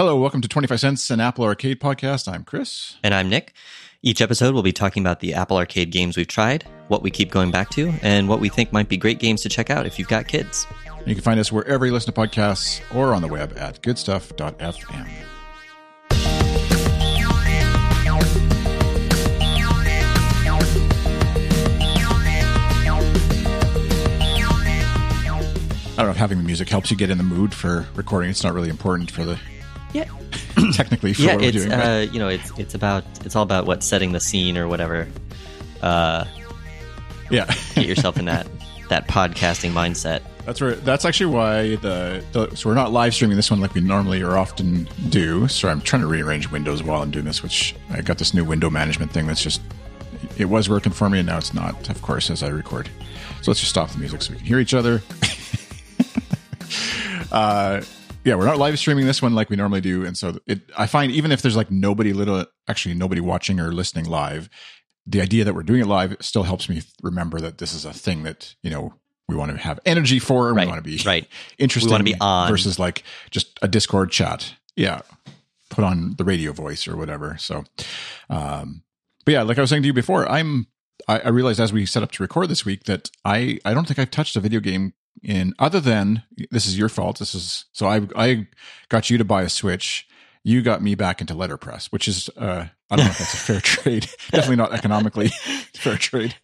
Hello, welcome to 25 Cents, an Apple Arcade podcast. I'm Chris. And I'm Nick. Each episode, we'll be talking about the Apple Arcade games we've tried, what we keep going back to, and what we think might be great games to check out if you've got kids. You can find us wherever you listen to podcasts or on the web at goodstuff.fm. I don't know if having the music helps you get in the mood for recording. It's not really important for the Yeah, technically for yeah. what we're It's doing. uh, you know, it's it's about it's all about what setting the scene or whatever. Uh, yeah. get yourself in that that podcasting mindset. That's where. That's actually why the, the. So we're not live streaming this one like we normally or often do. So I'm trying to rearrange windows while I'm doing this, which I got this new window management thing that's just. It was working for me, and now it's not. Of course, as I record. So let's just stop the music so we can hear each other. uh, yeah, we're not live streaming this one like we normally do, and so it. I find even if there's like nobody little, actually nobody watching or listening live, the idea that we're doing it live still helps me remember that this is a thing that you know we want to have energy for and Right, we want to be right. interesting We wanna be on. versus like just a discord chat yeah put on the radio voice or whatever so um but yeah like i was saying to you before i'm i, I realized as we set up to record this week that i i don't think i've touched a video game in other than this is your fault this is so i i got you to buy a switch. You got me back into letterpress which is uh i don't know if that's a fair trade. Definitely not economically fair trade.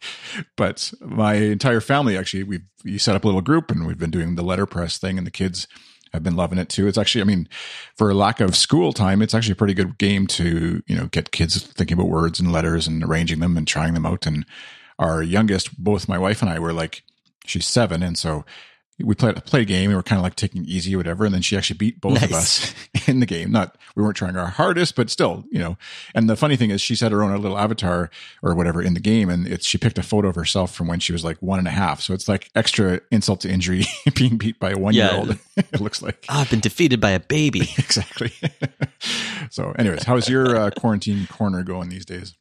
But my entire family actually we we set up a little group and we've been doing the letterpress thing and the kids have been loving it too. It's actually i mean for lack of school time it's actually a pretty good game to you know get kids thinking about words and letters and arranging them and trying them out. And our youngest both my wife and i were like she's seven and so we played played a game. We were kind of like taking it easy, or whatever. And then she actually beat both of us in the game. Not we weren't trying our hardest, but still, you know. And the funny thing is, she set her own little avatar or whatever in the game, and it's she picked a photo of herself from when she was like one and a half. So it's like extra insult to injury being beat by a one year old. it looks like Oh, I've been defeated by a baby. exactly. so, anyways, how's your uh, quarantine corner going these days?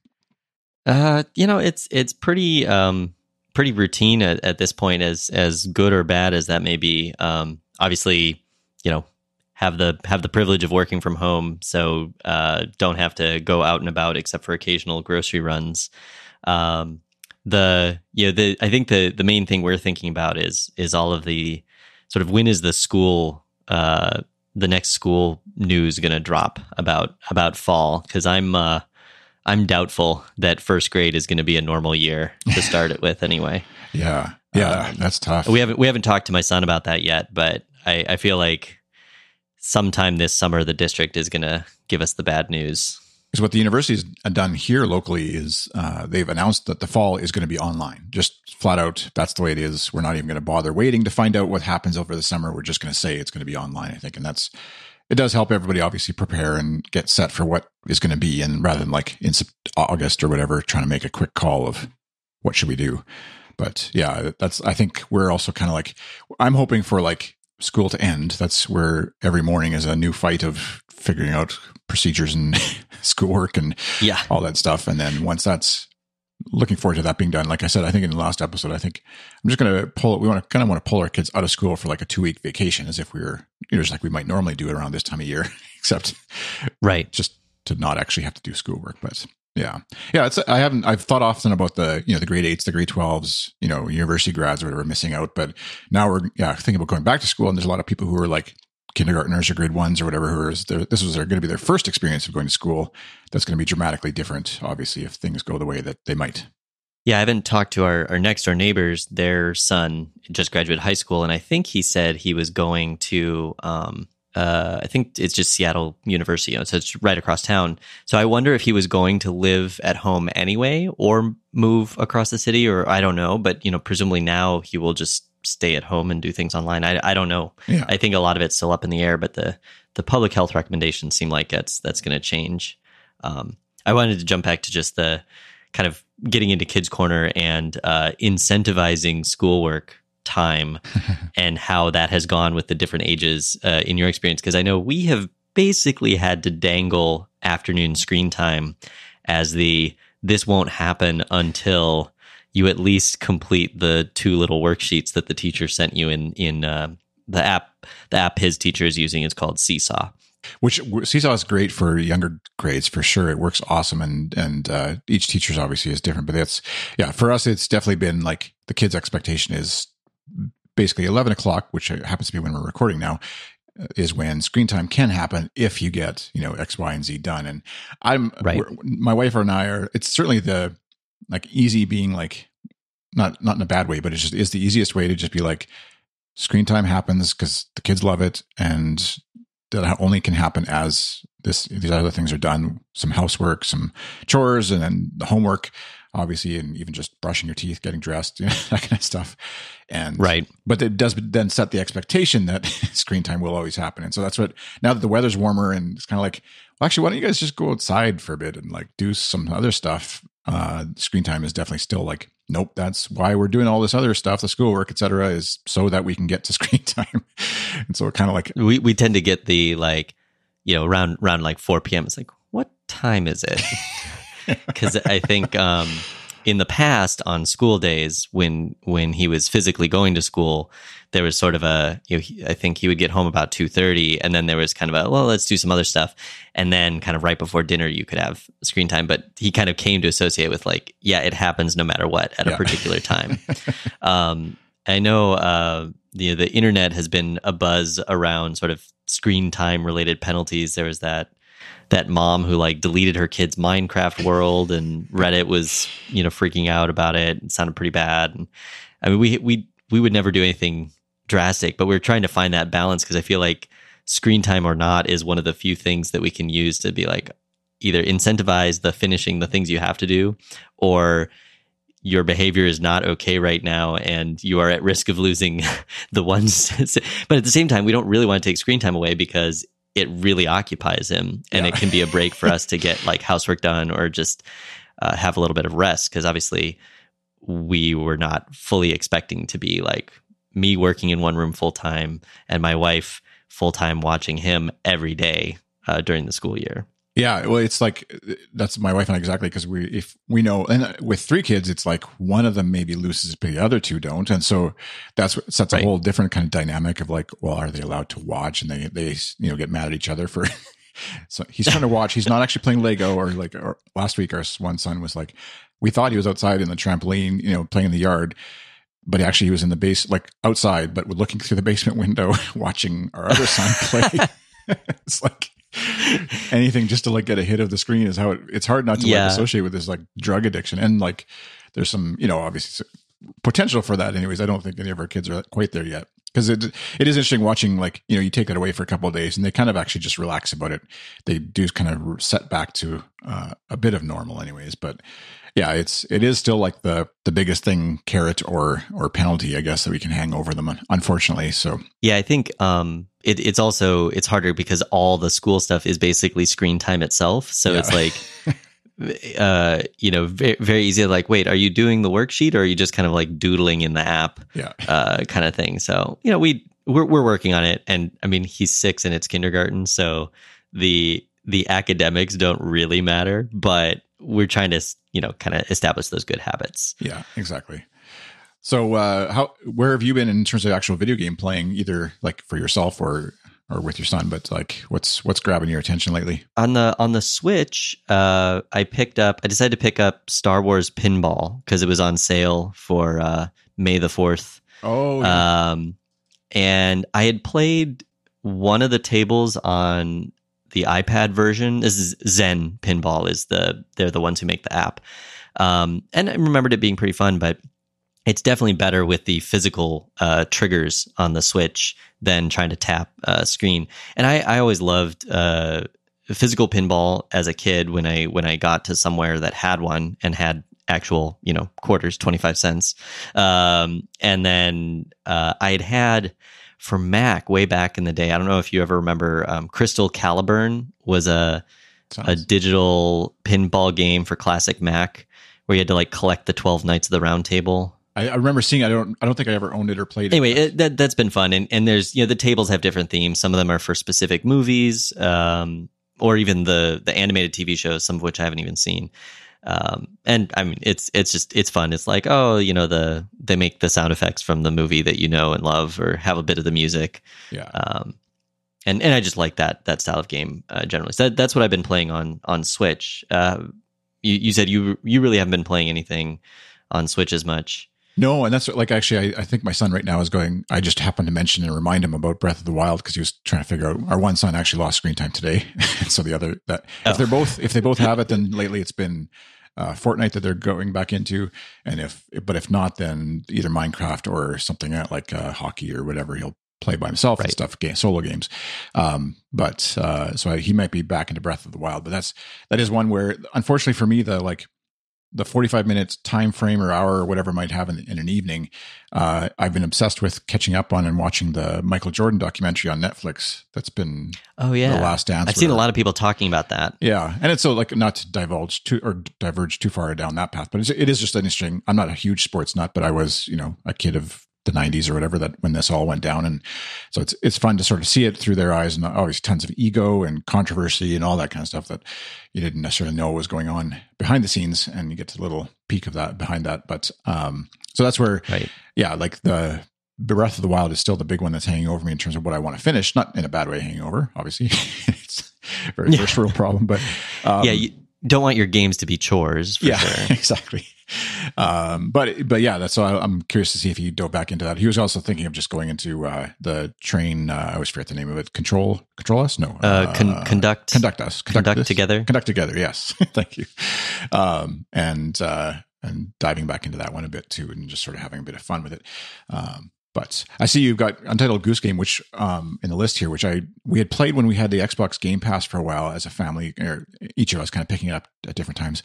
Uh, you know, it's it's pretty um pretty routine at, at this point, as as good or bad as that may be. Um, obviously, you know, have the have the privilege of working from home, so uh, don't have to go out and about except for occasional grocery runs. Um, the you know the I think the the main thing we're thinking about is is all of the sort of when is the school uh the next school news going to drop about about fall because I'm uh I'm doubtful that first grade is going to be a normal year to start it with anyway. Yeah, yeah, Um, that's tough. We haven't we haven't talked to my son about that yet, but I, I feel like sometime this summer the district is going to give us the bad news. Because what the university's done here locally is uh, they've announced that the fall is going to be online, just flat out. That's the way it is. We're not even going to bother waiting to find out what happens over the summer. We're just going to say it's going to be online. I think, and that's it. Does help everybody obviously prepare and get set for what is going to be, and rather than like in August or whatever, trying to make a quick call of what should we do. But yeah, that's. I think we're also kind of like I'm hoping for like school to end. That's where every morning is a new fight of figuring out procedures and schoolwork and Yeah. all that stuff. And then once that's looking forward to that being done, like I said, I think in the last episode, I think I'm just going to pull, we want to kind of want to pull our kids out of school for like a two week vacation as if we were, you know, just like we might normally do it around this time of year, except Right. just to not actually have to do schoolwork. But yeah, yeah, it's, I haven't, I've thought often about the, you know, the grade eights, the grade 12s, you know, university grads or whatever missing out. But now we're, yeah, thinking about going back to school. And there's a lot of people who are like, kindergartners or grade ones or whatever who their, this was going to be their first experience of going to school that's going to be dramatically different obviously if things go the way that they might Yeah, I haven't talked to our, our next door neighbors. Their son just graduated high school, and I think he said he was going to. Um, uh, I think it's just Seattle University, so it's right across town. So I wonder if he was going to live at home anyway, or move across the city, or I don't know. But you know, presumably now he will just stay at home and do things online. I, I don't know. yeah I think a lot of it's still up in the air, but the the public health recommendations seem like that's that's going to change. Um, I wanted to jump back to just the kind of getting into kids corner and uh, incentivizing schoolwork time and how that has gone with the different ages uh, in your experience because i know we have basically had to dangle afternoon screen time as the this won't happen until you at least complete the two little worksheets that the teacher sent you in in uh, the app the app his teacher is using is called seesaw which Seesaw is great for younger grades for sure. It works awesome, and and uh, each teacher's obviously is different. But that's yeah, for us, it's definitely been like the kids' expectation is basically eleven o'clock, which happens to be when we're recording now, is when screen time can happen if you get you know X, Y, and Z done. And I'm right. My wife and I are. It's certainly the like easy being like not not in a bad way, but it just is the easiest way to just be like screen time happens because the kids love it and that only can happen as this these other things are done some housework some chores and then the homework obviously and even just brushing your teeth getting dressed you know, that kind of stuff. And right. but it does then set the expectation that screen time will always happen. And so that's what now that the weather's warmer and it's kind of like well actually why don't you guys just go outside for a bit and like do some other stuff uh screen time is definitely still like nope that's why we're doing all this other stuff. The schoolwork etc is so that we can get to screen time. And so it kind of like we, we tend to get the like you know around around like 4 p.m it's like what time is it? Because i think um in the past on school days when when he was physically going to school there was sort of a you know i think he would get home about 2.30 and then there was kind of a well let's do some other stuff and then kind of right before dinner you could have screen time but he kind of came to associate with like yeah it happens no matter what at yeah. a particular time um, i know uh, the, the internet has been a buzz around sort of screen time related penalties there was that that mom who like deleted her kid's Minecraft world and Reddit was, you know, freaking out about it. It sounded pretty bad. And I mean, we, we, we would never do anything drastic, but we are trying to find that balance because I feel like screen time or not is one of the few things that we can use to be like either incentivize the finishing the things you have to do or your behavior is not okay right now and you are at risk of losing the ones but at the same time we don't really want to take screen time away because it really occupies him and yeah. it can be a break for us to get like housework done or just uh, have a little bit of rest because obviously we were not fully expecting to be like me working in one room full time and my wife full time watching him every day uh, during the school year yeah, well, it's like that's my wife and I exactly because we if we know and with three kids, it's like one of them maybe loses, but the other two don't, and so that's what sets right. a whole different kind of dynamic of like, well, are they allowed to watch? And they they you know get mad at each other for. so he's trying to watch. He's not actually playing Lego or like. Or last week, our one son was like, we thought he was outside in the trampoline, you know, playing in the yard, but actually he was in the base, like outside, but looking through the basement window, watching our other son play. it's like anything just to like get a hit of the screen is how it, it's hard not to yeah. like associate with this like drug addiction and like there's some you know obviously potential for that anyways i don't think any of our kids are quite there yet because it it is interesting watching like you know you take that away for a couple of days and they kind of actually just relax about it they do kind of set back to uh, a bit of normal anyways but yeah it's it is still like the the biggest thing carrot or or penalty i guess that we can hang over them unfortunately so yeah i think um it, it's also it's harder because all the school stuff is basically screen time itself. So yeah. it's like, uh, you know, very, very easy. Like, wait, are you doing the worksheet or are you just kind of like doodling in the app? Yeah, uh, kind of thing. So you know, we we're we're working on it, and I mean, he's six and it's kindergarten, so the the academics don't really matter, but we're trying to you know kind of establish those good habits. Yeah, exactly. So, uh, how where have you been in terms of actual video game playing, either like for yourself or or with your son? But like, what's what's grabbing your attention lately? On the on the Switch, uh, I picked up. I decided to pick up Star Wars Pinball because it was on sale for uh, May the fourth. Oh, yeah. um, and I had played one of the tables on the iPad version. This is Zen Pinball. Is the they're the ones who make the app. Um, and I remembered it being pretty fun, but it's definitely better with the physical uh, triggers on the Switch than trying to tap a screen. And I, I always loved uh, physical pinball as a kid when I when I got to somewhere that had one and had actual you know quarters, twenty five cents. Um, and then uh, I had had for Mac way back in the day. I don't know if you ever remember um, Crystal Caliburn was a Sounds. a digital pinball game for classic Mac where you had to like collect the 12 Knights of the Round Table I, I, remember seeing. I don't. I don't think I ever owned it or played it. Anyway, that that's been fun, and and there's you know the tables have different themes. Some of them are for specific movies, um, or even the the animated TV shows. Some of which I haven't even seen. Um, and I mean, it's it's just it's fun. It's like oh, you know the they make the sound effects from the movie that you know and love, or have a bit of the music. Yeah. Um, and and I just like that that style of game uh, generally. So that, that's what I've been playing on on Switch. Uh, you, you said you you really haven't been playing anything on Switch as much. No, and that's like actually, I, I, think my son right now is going. I just happened to mention and remind him about Breath of the Wild because he was trying to figure out. Our one son actually lost screen time today, so the other that oh. if they're both if they both have it, then lately it's been uh, Fortnite that they're going back into, and if but if not, then either Minecraft or something like uh, hockey or whatever he'll play by himself right. and stuff, game, solo games. Um, but uh, so I, he might be back into Breath of the Wild, but that's that is one where unfortunately for me the like the 45 minutes time frame or hour or whatever might have in, in an evening uh, i've been obsessed with catching up on and watching the michael jordan documentary on netflix that's been oh yeah. the last dance i've seen a lot of people talking about that. Yeah and it's so like not to divulge too or diverge too far down that path but it's, it is just an interesting i'm not a huge sports nut but i was you know a kid of the 90s or whatever that when this all went down and so it's it's fun to sort of see it through their eyes and always tons of ego and controversy and all that kind of stuff that you didn't necessarily know was going on behind the scenes and you get a little peek of that behind that but um so that's where right. yeah like the Breath of the Wild is still the big one that's hanging over me in terms of what I want to finish. Not in a bad way, hanging over. Obviously, it's a very first world problem, but um, yeah, you don't want your games to be chores. yeah, sure. exactly. Um, but but yeah, that's why I'm curious to see if he dove back into that. He was also thinking of just going into uh, the train. Uh, I always forget the name of it. Control control us? No, uh, con- conduct conduct us. Conduct, conduct together. Conduct together. Yes, thank you. Um, and uh, and diving back into that one a bit too, and just sort of having a bit of fun with it. Um, but I see you've got Untitled Goose Game, which um, in the list here, which I we had played when we had the Xbox Game Pass for a while as a family, or each of us kind of picking it up at different times,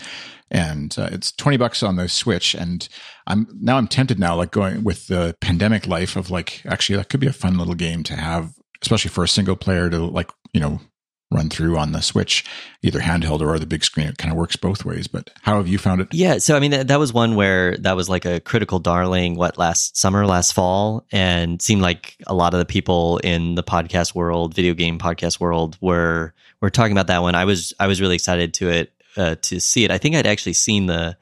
and uh, it's twenty bucks on the Switch. And I'm now I'm tempted now, like going with the pandemic life of like actually that could be a fun little game to have, especially for a single player to like you know run through on the Switch, either handheld or the big screen. It kind of works both ways. But how have you found it? Yeah, so I mean, that, that was one where that was like a critical darling. What last summer, last fall, and seemed like a lot of the people in the podcast world, video game podcast world, were were talking about that one. I was I was really excited to it uh, to see it. I think I'd actually seen the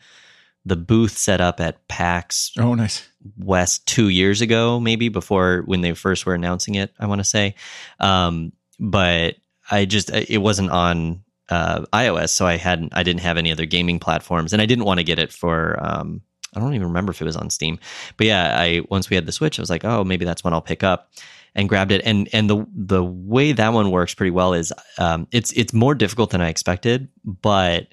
the booth set up at PAX. Oh, nice. West two years ago, maybe before when they first were announcing it. I want to say, um, but I just it wasn't on uh, iOS, so I hadn't I didn't have any other gaming platforms, and I didn't want to get it for. Um, I don't even remember if it was on Steam, but yeah, I once we had the Switch, I was like, oh, maybe that's one I'll pick up, and grabbed it. And and the the way that one works pretty well is um, it's it's more difficult than I expected, but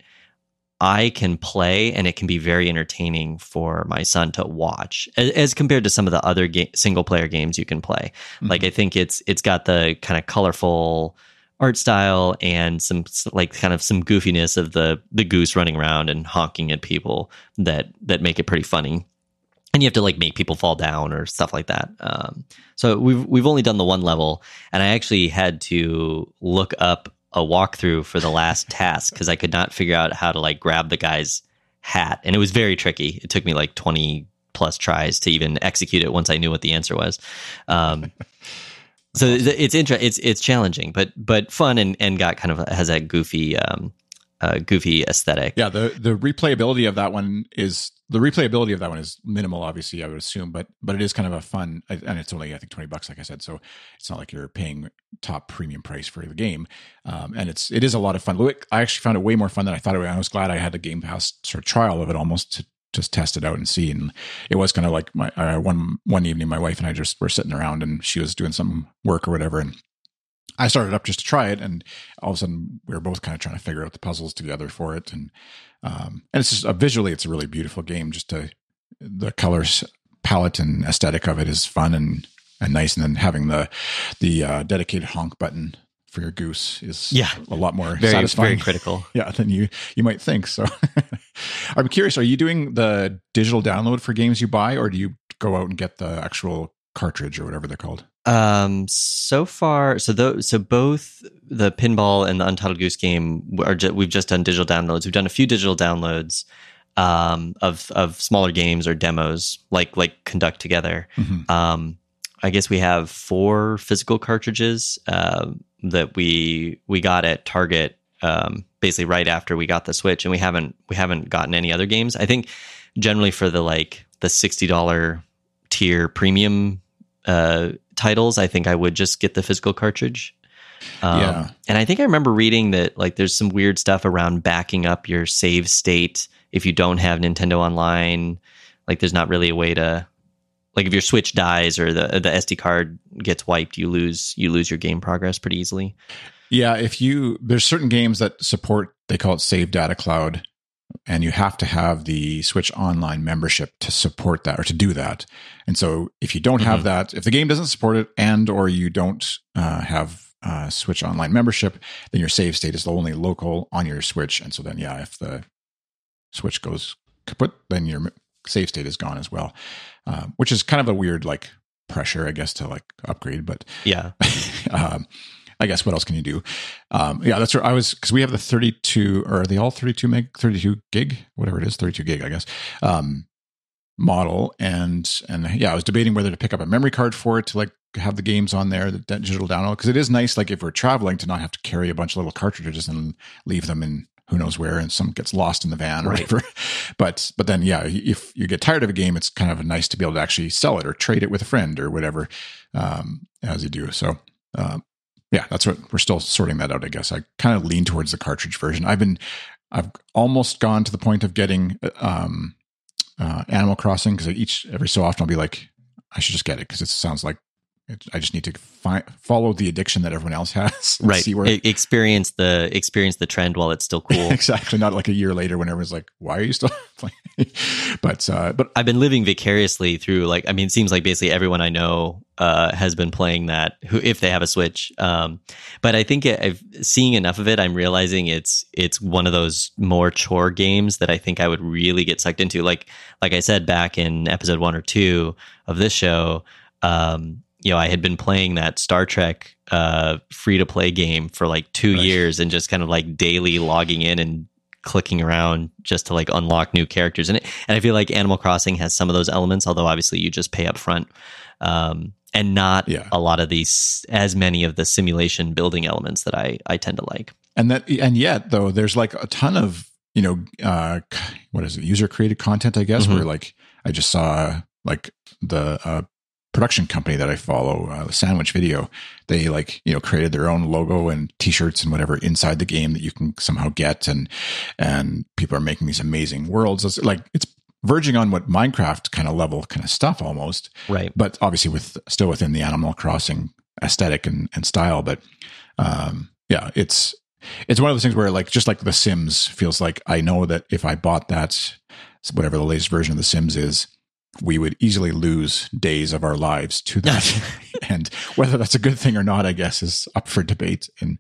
I can play and it can be very entertaining for my son to watch as, as compared to some of the other ga- single player games you can play. Mm-hmm. Like I think it's it's got the kind of colorful art style and some like kind of some goofiness of the the goose running around and honking at people that that make it pretty funny and you have to like make people fall down or stuff like that. Um, so we've we've only done the one level, and I actually had to look up a walkthrough for the last task because I could not figure out how to like grab the guy's hat, and it was very tricky. It took me like twenty plus tries to even execute it once I knew what the answer was. Um, so it's interesting. It's it's challenging, but but fun and and got kind of has that goofy um, uh, goofy aesthetic. Yeah, the the replayability of that one is the replayability of that one is minimal. Obviously, I would assume, but but it is kind of a fun, and it's only I think twenty bucks, like I said. So it's not like you're paying top premium price for the game, um, and it's it is a lot of fun. I actually found it way more fun than I thought it would. I was glad I had the Game Pass sort of trial of it almost to just test it out and see. And it was kind of like my uh, one one evening, my wife and I just were sitting around, and she was doing some work or whatever, and I started up just to try it, and all of a sudden we were both kind of trying to figure out the puzzles together for it, and um, and it's just uh, visually it's a really beautiful game. Just to the colors palette and aesthetic of it is fun and and nice, and then having the the uh, dedicated honk button for your goose is yeah a lot more very, satisfying. Very critical. yeah, than you you might think. So I'm curious, are you doing the digital download for games you buy, or do you go out and get the actual cartridge or whatever they're called? Um, so far, so those, so both the pinball and the Untitled Goose Game are ju- we've just done digital downloads. We've done a few digital downloads um, of of smaller games or demos, like like Conduct Together. Mm-hmm. Um, I guess we have four physical cartridges. Uh, that we we got at Target um, basically right after we got the Switch, and we haven't we haven't gotten any other games. I think generally for the like the sixty dollar tier premium uh, titles, I think I would just get the physical cartridge. Um, Yeah. And I think I remember reading that like there's some weird stuff around backing up your save state if you don't have Nintendo Online. Like there's not really a way to like if your Switch dies or the the SD card gets wiped, you lose you lose your game progress pretty easily. Yeah, if you there's certain games that support they call it Save Data Cloud, and you have to have the Switch Online membership to support that or to do that. And so if you don't have Mhm. that, if the game doesn't support it, and or you don't uh, have uh, Switch Online membership, then your save state is only local on your Switch. And so then yeah, if the Switch goes kaput, then your save state is gone as well, uh, which is kind of a weird like pressure, I guess, to like upgrade, but Yeah. um, I guess what else can you do? Um, yeah, that's where I was because we have the 32 or are they all 32 meg, 32 gig, whatever it is, 32 gig, I guess, um, model. And and yeah, I was debating whether to pick up a memory card for it to like have the games on there, the digital download, because it is nice, like if we're traveling, to not have to carry a bunch of little cartridges and leave them in who knows where, and some gets lost in the van or Right. whatever. But but then yeah, if you get tired of a game, it's kind of nice to be able to actually sell it or trade it with a friend or whatever um, as you do. So. Um, yeah, that's what we're still sorting that out. I guess I kind of lean towards the cartridge version. I've been, I've almost gone to the point of getting um, uh, Animal Crossing because each every so often I'll be like, I should just get it because it sounds like I just need to follow the addiction that everyone else has. Right. See where experience the experience the trend while it's still cool. exactly. Not like a year later when everyone's like, "Why are you still playing?" but uh, but I've been living vicariously through like I mean it seems like basically everyone I know uh, has been playing that who if they have a Switch. Um, but I think I've seeing enough of it, I'm realizing it's it's one of those more chore games that I think I would really get sucked into. Like like I said back in episode one or two of this show, um, you know I had been playing that Star Trek uh, free to play game for like two Right. years and just kind of like daily logging in and clicking around just to like unlock new characters and it, and I feel like Animal Crossing has some of those elements although obviously you just pay up front um, and not Yeah. a lot of these as many of the simulation building elements that I I tend to like and that and yet though there's like a ton of you know uh what is it user created content i guess Mhm. where like i just saw like the uh production company that i follow uh, sandwich video they like you know created their own logo and t-shirts and whatever inside the game that you can somehow get. And and people are making these amazing worlds. It's like it's verging on what minecraft kind of level kind of stuff almost. Right. But obviously with still within the Animal Crossing aesthetic and, and style. But um, yeah, it's it's one of those things where like just like The Sims feels like I know that if I bought that whatever the latest version of The Sims is, we would easily lose days of our lives to that. and whether that's a good thing or not, I guess, is up for debate. And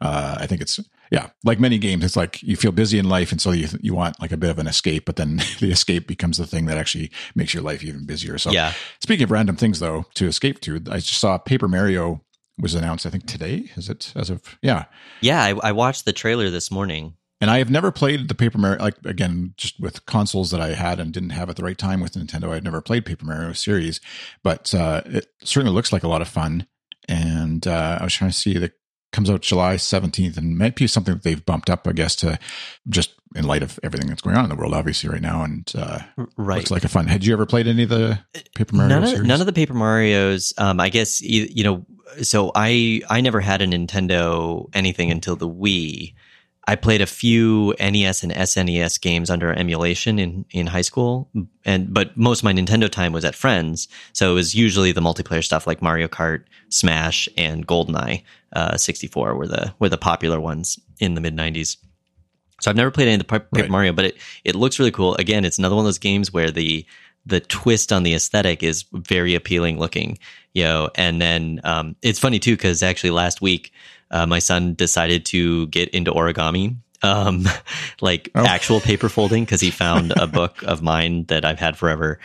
uh, I think it's yeah, like many games, it's like you feel busy in life, and so you you want like a bit of an escape, but then the escape becomes the thing that actually makes your life even busier. So yeah Speaking of random things, though, to escape to, I just saw Paper Mario was announced. I think today is it? As of yeah, yeah I, I watched the trailer this morning and I have never played the Paper Mario. Like again, just with consoles that I had and didn't have at the right time with Nintendo, I had never played Paper Mario series, but uh, it certainly looks like a lot of fun. And uh, I was trying to see that comes out July seventeenth, and might be something that they've bumped up, I guess, to just in light of everything that's going on in the world, obviously right now. And uh, right looks like a fun. Had you ever played any of the Paper Mario none of, series? none of the Paper Mario's. Um, I guess you, you know. So I I never had a Nintendo anything until the Wii. I played a few NES and SNES games under emulation in in high school, and but most of my Nintendo time was at friends. So it was usually the multiplayer stuff like Mario Kart, Smash, and GoldenEye. Uh, 64 were the were the popular ones in the mid 90s. So I've never played any of the Paper Right. Mario, but it it looks really cool. Again, it's another one of those games where the the twist on the aesthetic is very appealing looking, you know. And then um, it's funny too because actually last week uh, my son decided to get into origami, um, like Oh. actual paper folding, because he found a book of mine that I've had forever.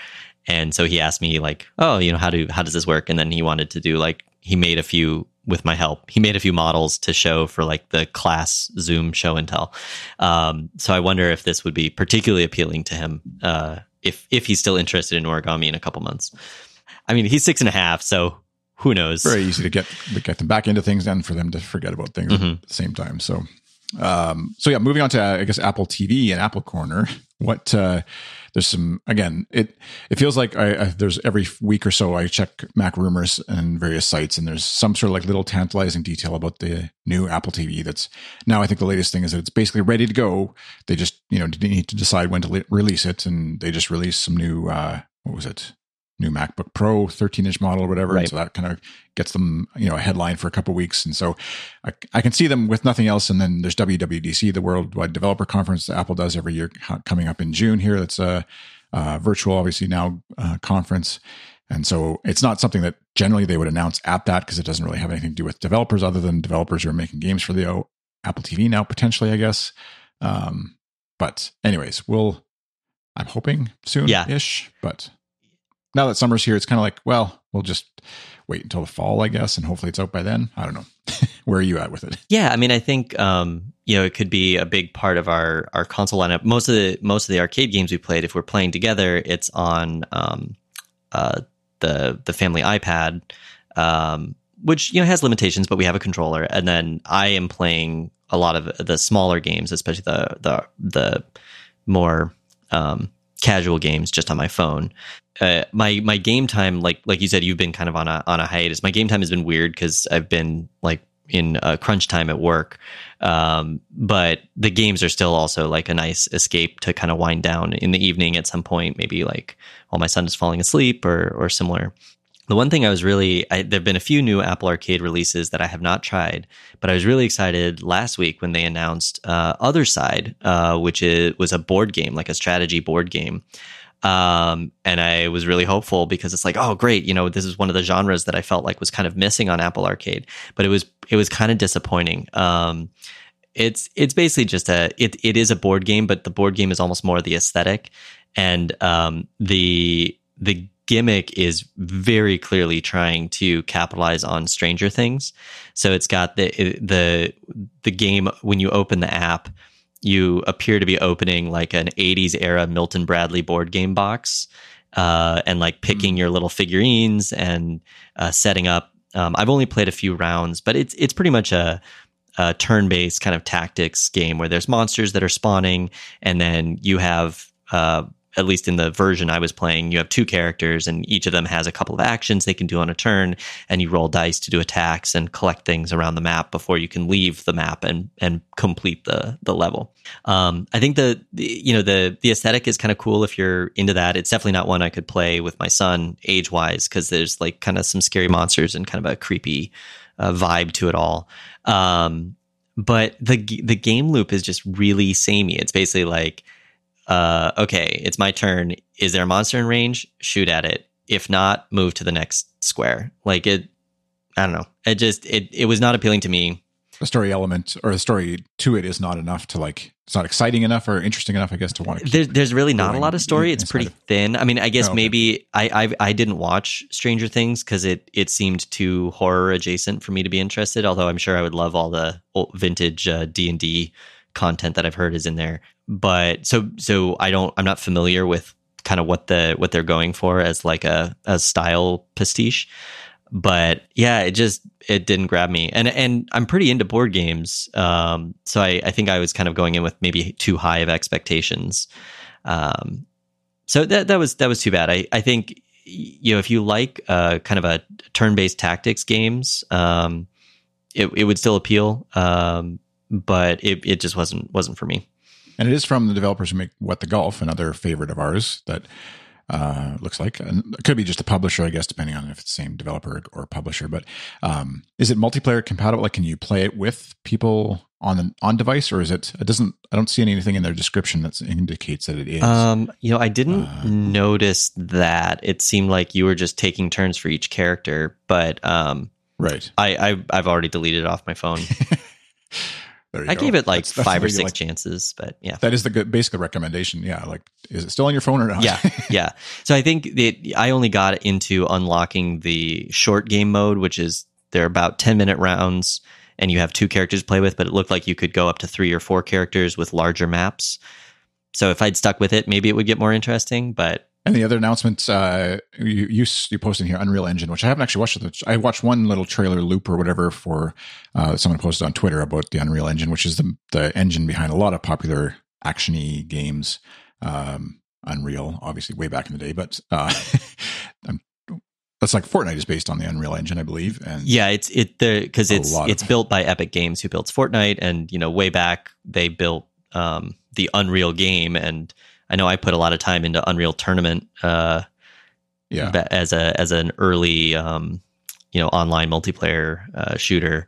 And so he asked me like, "Oh, you know, how do how does this work?" And then he wanted to do like he made a few with my help. He made a few models to show for like the class Zoom show and tell. Um, so I wonder if this would be particularly appealing to him uh, if if he's still interested in origami in a couple months. I mean, he's six and a half, so who knows? very easy to get get them back into things and for them to forget about things Mhm. at the same time. So, um, so yeah, moving on to uh, I guess Apple TV and Apple Corner. what uh, there's some again it it feels like I, I, there's every week or so I check MacRumors and various sites and there's some sort of like little tantalizing detail about the new Apple TV that's now I think the latest thing is that it's basically ready to go. They just you know need to decide when to le- release it and they just released some new uh, what was it new MacBook Pro 13 inch model or whatever. Right. So that kind of gets them, you know, a headline for a couple weeks. And so I, I, can see them with nothing else. And then there's WWDC, the Worldwide Developer Conference that Apple does every year coming up in June here. That's a, a virtual, obviously now uh, conference. And so it's not something that generally they would announce at that because it doesn't really have anything to do with developers other than developers who are making games for the Apple TV now, potentially, I guess. Um, but anyways, we'll, I'm hoping soon ish, yeah. but now that summer's here, it's kind of like, well, we'll just wait until the fall, I guess, and hopefully it's out by then. I don't know. Where are you at with it? Yeah, I mean, I think um, you know it could be a big part of our our console lineup. Most of the most of the arcade games we played, if we're playing together, it's on um, uh, the the family iPad, um, which you know has limitations, but we have a controller. And then I am playing a lot of the smaller games, especially the the the more um, casual games just on my phone. Uh, my my game time, like like you said, you've been kind of on a on a hiatus. My game time has been weird because I've been like in crunch time at work. Um, but the games are still also like a nice escape to kind of wind down in the evening at some point, maybe like while my son is falling asleep or or similar. The one thing I was really, I, there have been a few new Apple Arcade releases that I have not tried, but I was really excited last week when they announced uh, Otherside, uh, which is, was a board game, like a strategy board game. Um, and I was really hopeful because it's like, oh, great, you know, this is one of the genres that I felt like was kind of missing on Apple Arcade, but it was it was kind of disappointing. Um, it's it's basically just a it it is a board game, but the board game is almost more the aesthetic and um, the the gimmick is very clearly trying to capitalize on Stranger Things. So it's got the the the game when you open the app, you appear to be opening like an 80s era Milton Bradley board game box. Uh, and like picking mm-hmm. your little figurines and uh, setting up. Um, I've only played a few rounds, but it's it's pretty much a, a turn-based kind of tactics game where there's monsters that are spawning, and then you have uh, at least in the version I was playing, you have two characters and each of them has a couple of actions they can do on a turn and you roll dice to do attacks and collect things around the map before you can leave the map and and complete the the level. Um, I think the, the, you know the the aesthetic is kind of cool if you're into that. It's definitely not one I could play with my son age wise because there's like kind of some scary monsters and kind of a creepy uh, vibe to it all. Um, but the the game loop is just really samey. It's basically like uh, okay, it's my turn. Is there a monster in range? Shoot at it. If not, move to the next square. Like it, I don't know. It just it it was not appealing to me. The story element or the story to it is not enough to like. It's not exciting enough or interesting enough, I guess, to want to. There's, there's really not a lot of story. It's pretty thin. I mean, I guess oh, okay. maybe I, I I didn't watch Stranger Things because it it seemed too horror adjacent for me to be interested. Although I'm sure I would love all the vintage uh, D and D content that I've heard is in there. But so so I don't I'm not familiar with kind of what the what they're going for as like a a style pastiche. But yeah, it just it didn't grab me. And and I'm pretty into board games. Um, so I, I think I was kind of going in with maybe too high of expectations. Um, so that that was that was too bad. I, I think you know if you like uh, kind of a turn based tactics games, um, it it would still appeal. Um, but it, it just wasn't wasn't for me. And it is from the developers who make What the Golf, another favorite of ours that uh, looks like. And it could be just a publisher, I guess, depending on if it's the same developer or publisher. But um, is it multiplayer compatible? Like, can you play it with people on the on device, or is it? It doesn't. I don't see anything in their description that indicates that it is. Um, you know, I didn't uh, notice that. It seemed like you were just taking turns for each character, but um, right. I, I I've already deleted it off my phone. I go. gave it like that's, that's five or six like. chances, but yeah, that is the good, basic recommendation. Yeah, like is it still on your phone or not? Yeah, yeah. So I think that I only got into unlocking the short game mode, which is they're about ten minute rounds, and you have two characters to play with. But it looked like you could go up to three or four characters with larger maps. So if I'd stuck with it, maybe it would get more interesting. But and the other announcements, uh, you, you you posted here Unreal Engine, which I haven't actually watched. I watched one little trailer loop or whatever for uh, someone posted on Twitter about the Unreal Engine, which is the the engine behind a lot of popular actiony games. um, Unreal, obviously way back in the day, but uh, that's like Fortnite is based on the Unreal Engine, I believe. And yeah, it's it the because it's it's of, built by Epic Games, who built Fortnite, and you know way back they built um, the Unreal game, and I know I put a lot of time into Unreal Tournament. Uh, yeah, as a as an early um, you know online multiplayer uh, shooter.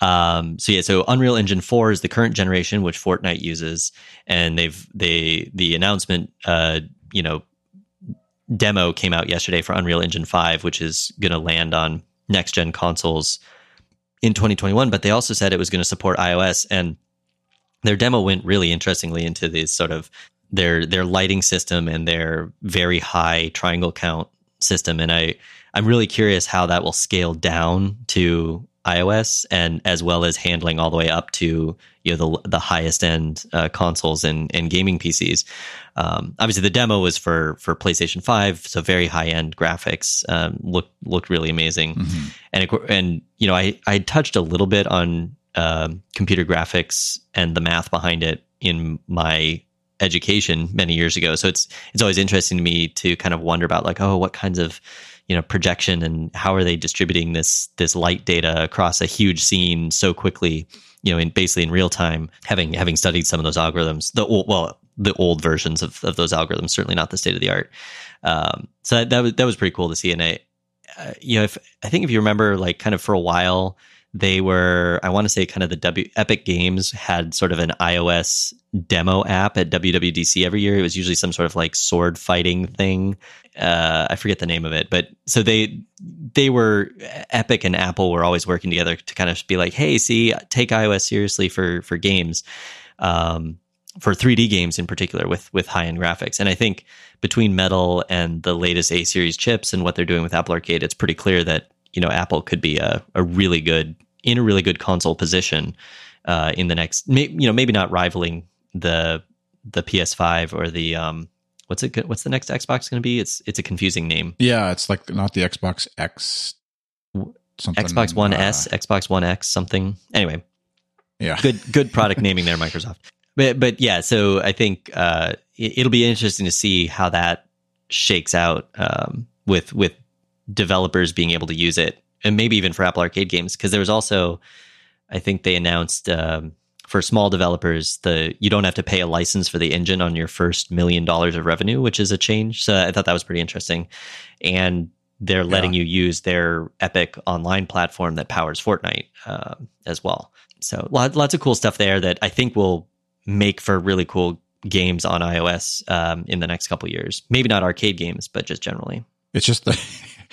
Um, so yeah, so Unreal Engine four is the current generation which Fortnite uses, and they've they the announcement uh, you know demo came out yesterday for Unreal Engine five, which is going to land on next gen consoles in 2021. But they also said it was going to support iOS, and their demo went really interestingly into this sort of their their lighting system and their very high triangle count system, and I I'm really curious how that will scale down to iOS and as well as handling all the way up to you know the the highest end uh, consoles and, and gaming PCs. Um, obviously, the demo was for for PlayStation Five, so very high end graphics. Um, looked looked really amazing, mm-hmm. and it, and you know I I touched a little bit on uh, computer graphics and the math behind it in my education many years ago. So it's it's always interesting to me to kind of wonder about like oh what kinds of you know projection and how are they distributing this this light data across a huge scene so quickly you know in basically in real time having having studied some of those algorithms the old, well the old versions of, of those algorithms certainly not the state of the art um, so that, that was that was pretty cool to see and I uh, you know if I think if you remember like kind of for a while they were i want to say kind of the w epic games had sort of an ios demo app at wwdc every year. It was usually some sort of like sword fighting thing. Uh, i forget the name of it but so they they were epic and apple were always working together to kind of be like hey see take ios seriously for for games um, for 3d games in particular with with high end graphics. And i think between metal and the latest a series chips and what they're doing with apple arcade it's pretty clear that you know Apple could be a, a really good in a really good console position uh, in the next, may, you know, maybe not rivaling the the PS5 or the um, what's it? What's the next Xbox going to be? It's it's a confusing name. Yeah, it's like not the Xbox X. Something, Xbox One uh, S, Xbox One X, something. Anyway, yeah, good good product naming there, Microsoft. But but yeah, so I think uh, it, will be interesting to see how that shakes out um, with with developers being able to use it and maybe even for Apple Arcade games because there was also, I think they announced um, for small developers the you don't have to pay a license for the engine on your first million dollars of revenue, which is a change. So I thought that was pretty interesting, and they're letting yeah. you use their Epic online platform that powers Fortnite uh, as well. So lots, lots of cool stuff there that I think will make for really cool games on iOS um, in the next couple years. Maybe not arcade games, but just generally. It's just the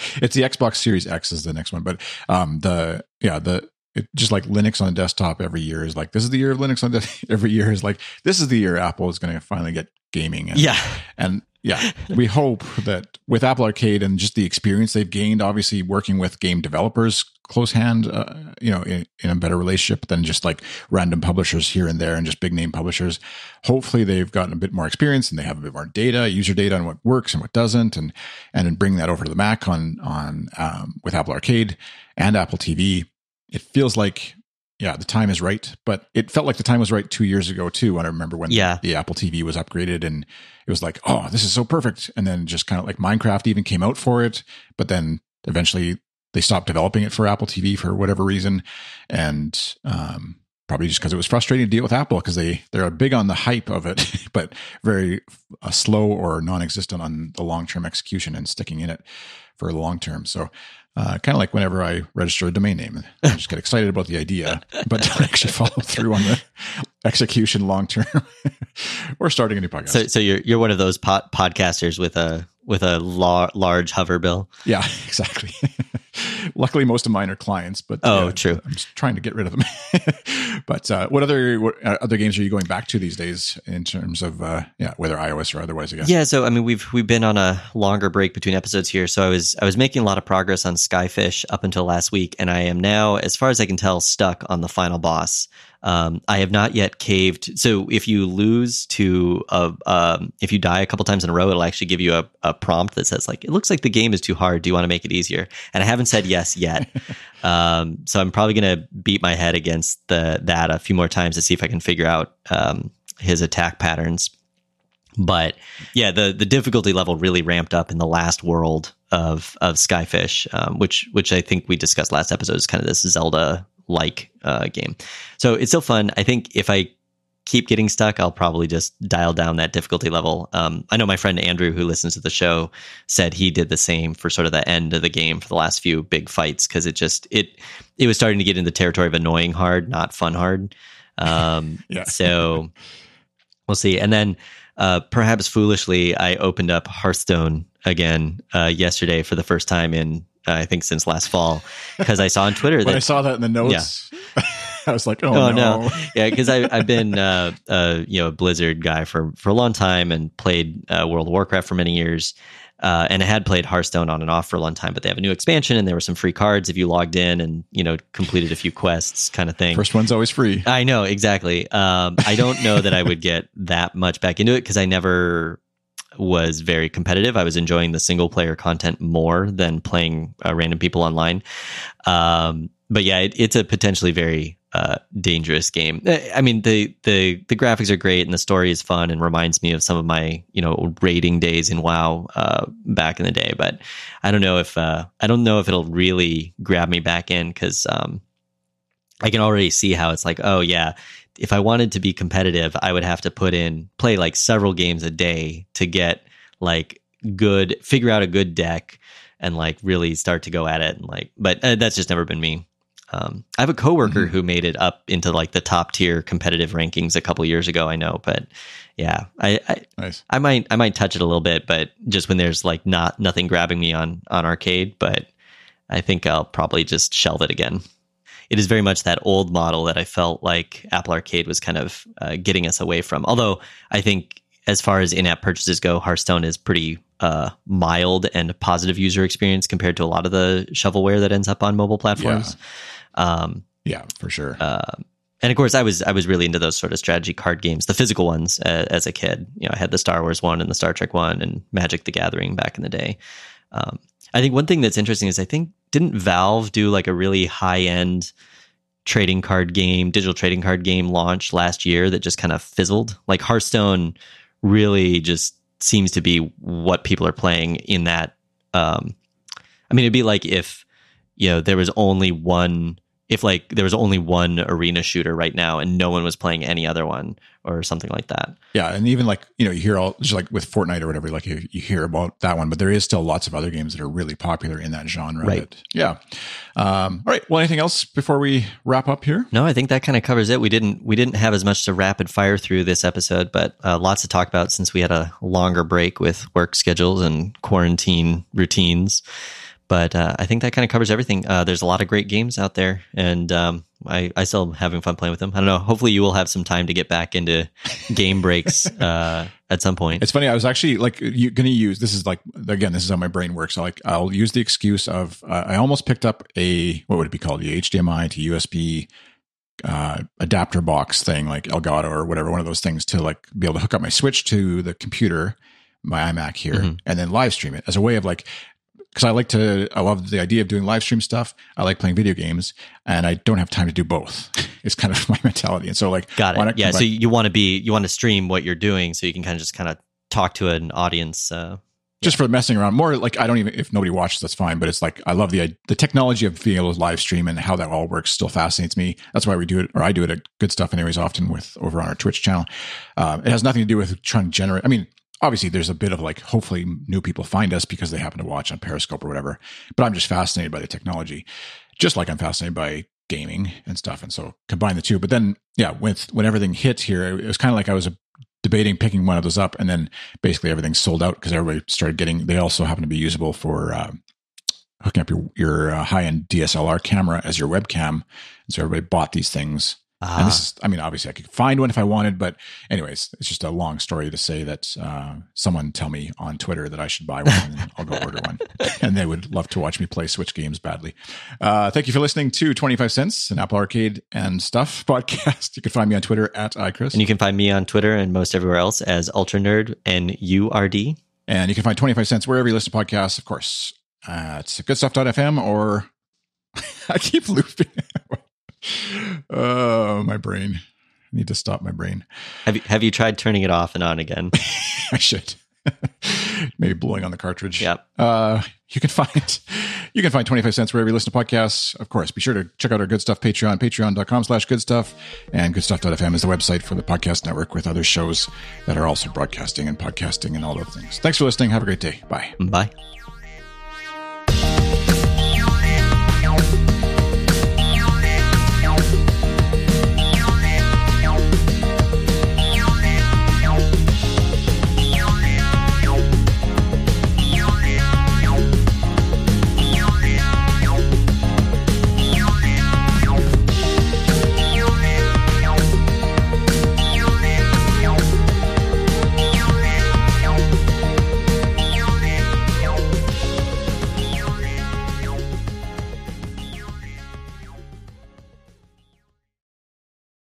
it's the Xbox Series X is the next one, but um, the yeah the it, just like Linux on desktop every year is like this is the year of Linux on the, every year is like this is the year Apple is going to finally get gaming. And, yeah, and yeah, we hope that with Apple Arcade and just the experience they've gained, obviously working with game developers close hand, uh, you know, in, in, a better relationship than just like random publishers here and there and just big name publishers. Hopefully, they've gotten a bit more experience and they have a bit more data, user data on what works and what doesn't, and and bring that over to the Mac on on um, with Apple Arcade and Apple TV. It feels like yeah, the time is right. But it felt like the time was right two years ago too. When I remember when yeah. the Apple TV was upgraded and it was like, oh, this is so perfect. And then just kind of like Minecraft even came out for it, but then eventually they stopped developing it for Apple TV for whatever reason, and um, probably just because it was frustrating to deal with Apple because they they're big on the hype of it, but very uh, slow or non-existent on the long-term execution and sticking in it for the long term. So. Uh, kind of like whenever I register a domain name, I just get excited about the idea, but don't actually follow through on the execution long term. We're starting a new podcast. So, so you're you're one of those pod- podcasters with a with a la- large hover bill. Yeah, exactly. Luckily, most of mine are clients, but oh, true. I'm just trying to get rid of them. but uh, what other what uh, other games are you going back to these days in terms of uh, yeah, whether iOS or otherwise? I guess. Yeah, so I mean, we've we've been on a longer break between episodes here, so I was I was making a lot of progress on Skyfish up until last week, and I am now, as far as I can tell, stuck on the final boss. Um, I have not yet caved. So if you lose to a, um, if you die a couple times in a row, it'll actually give you a, a, prompt that says like, it looks like the game is too hard. Do you want to make it easier? And I haven't said yes yet. um, so I'm probably going to beat my head against the, that a few more times to see if I can figure out, um, his attack patterns. but yeah, the the difficulty level really ramped up in the last world of of Skyfish, um, which which I think we discussed last episode is kind of this Zelda like uh, game. So it's still fun. I think if I keep getting stuck, I'll probably just dial down that difficulty level. Um, I know my friend Andrew, who listens to the show, said he did the same for sort of the end of the game for the last few big fights because it just it it was starting to get into the territory of annoying hard, not fun hard. Um, Yeah. So we'll see. And then uh, perhaps foolishly, I opened up Hearthstone again uh, yesterday for the first time in uh, I think since last fall because I saw on Twitter that I saw that in the notes, I was like, oh, Oh, no. no. yeah, because I've been uh, uh, you know a Blizzard guy for for a long time and played uh, World of Warcraft for many years, uh, and I had played Hearthstone on and off for a long time. But they have a new expansion, and there were some free cards if you logged in and you know completed a few quests, kind of thing. First one's always free. I know exactly. Um, I don't know that I would get that much back into it because I never was very competitive. I was enjoying the single player content more than playing uh, random people online. Um, but yeah, it, it's a potentially very uh, dangerous game. Uh, I mean, the the the graphics are great and the story is fun and reminds me of some of my you know raiding days in WoW uh, back in the day. But I don't know if uh, I don't know if it'll really grab me back in because um, I can already see how it's like, oh yeah, if I wanted to be competitive, I would have to put in play like several games a day to get like good, figure out a good deck and like really start to go at it. And like, but uh, that's just never been me. Um, I have a coworker Mhm. who made it up into like the top tier competitive rankings a couple years ago. I know, but yeah, I, I Nice. I might I might touch it a little bit, but just when there's like not nothing grabbing me on on arcade, but I think I'll probably just shelve it again. It is very much that old model that I felt like Apple Arcade was kind of uh, getting us away from. Although I think as far as in-app purchases go, Hearthstone is pretty uh, mild and positive user experience compared to a lot of the shovelware that ends up on mobile platforms. Um, Yeah, for sure. uh, and of course, I was I was really into those sort of strategy card games, the physical ones, uh, as a kid. You know, I had the Star Wars one and the Star Trek one, and Magic the Gathering back in the day. Um, I think one thing that's interesting is I think didn't Valve do like a really high end trading card game, digital trading card game launch last year that just kind of fizzled. Like Hearthstone really just seems to be what people are playing in that. Um, I mean, it'd be like if you know there was only one if like there was only one arena shooter right now and no one was playing any other one or something like that. Yeah, and even like you know, you hear all just like with Fortnite or whatever, like you, you hear about that one, but there is still lots of other games that are really popular in that genre. Right. But, yeah. Um, all right. Well, anything else before we wrap up here? No, I think that kind of covers it. We didn't we didn't have as much to rapid fire through this episode, but uh, lots to talk about since we had a longer break with work schedules and quarantine routines. But uh, I think that kind of covers everything. Uh, there's a lot of great games out there, and um, I, I still am having fun playing with them. I don't know. Hopefully, you will have some time to get back into game breaks uh, at some point. It's funny. I was actually like you going to use this is like again this is how my brain works. So like I'll use the excuse of uh, I almost picked up a what would it be called the HDMI to USB uh, adapter box thing like Elgato or whatever one of those things to like be able to hook up my Switch to the computer, my iMac here, Mhm. and then live stream it as a way of like because I like to I love the idea of doing live stream stuff. I like playing video games, and I don't have time to do both. It's kind of my mentality, and so like Got it. Yeah. So you want to be you want to stream what you're doing, so you can kind of just kind of talk to an audience. Uh, just for messing around more like i don't even if nobody watches that's fine but it's like i love the the technology of being able to live stream and how that all works still fascinates me that's why we do it or i do it at good stuff anyways often with over on our twitch channel um, it has nothing to do with trying to generate i mean obviously there's a bit of like hopefully new people find us because they happen to watch on periscope or whatever but i'm just fascinated by the technology just like i'm fascinated by gaming and stuff and so combine the two. But then yeah with when everything hit here it was kind of like i was debating picking one of those up and then basically everything's sold out because everybody started getting they also happen to be usable for uh, hooking up your your uh, high-end dslr camera as your webcam. And so everybody bought these things and ah, this is i mean obviously i could find one if i wanted but anyways it's just a long story to say that uh, someone tell me on twitter that i should buy one and i'll go order one and they would love to watch me play switch games badly uh, thank you for listening to 25 cents an apple arcade and stuff podcast you can find me on twitter at iChris. and you can find me on Twitter and most everywhere else as Ultra Nerd and URD. And you can find 25 cents wherever you listen to podcasts, of course. Uh, it's goodstuff.fm or I keep looping. Oh, my brain. I need to stop my brain. Have you have you tried turning it off and on again? I should. Maybe blowing on the cartridge. Yep. Uh, you can find you can find 25 cents wherever you listen to podcasts. Of course, be sure to check out our good stuff Patreon, patreon.com slash good stuff. And goodstuff.fm is the website for the podcast network with other shows that are also broadcasting and podcasting and all those things. Thanks for listening. Have a great day. Bye. Bye.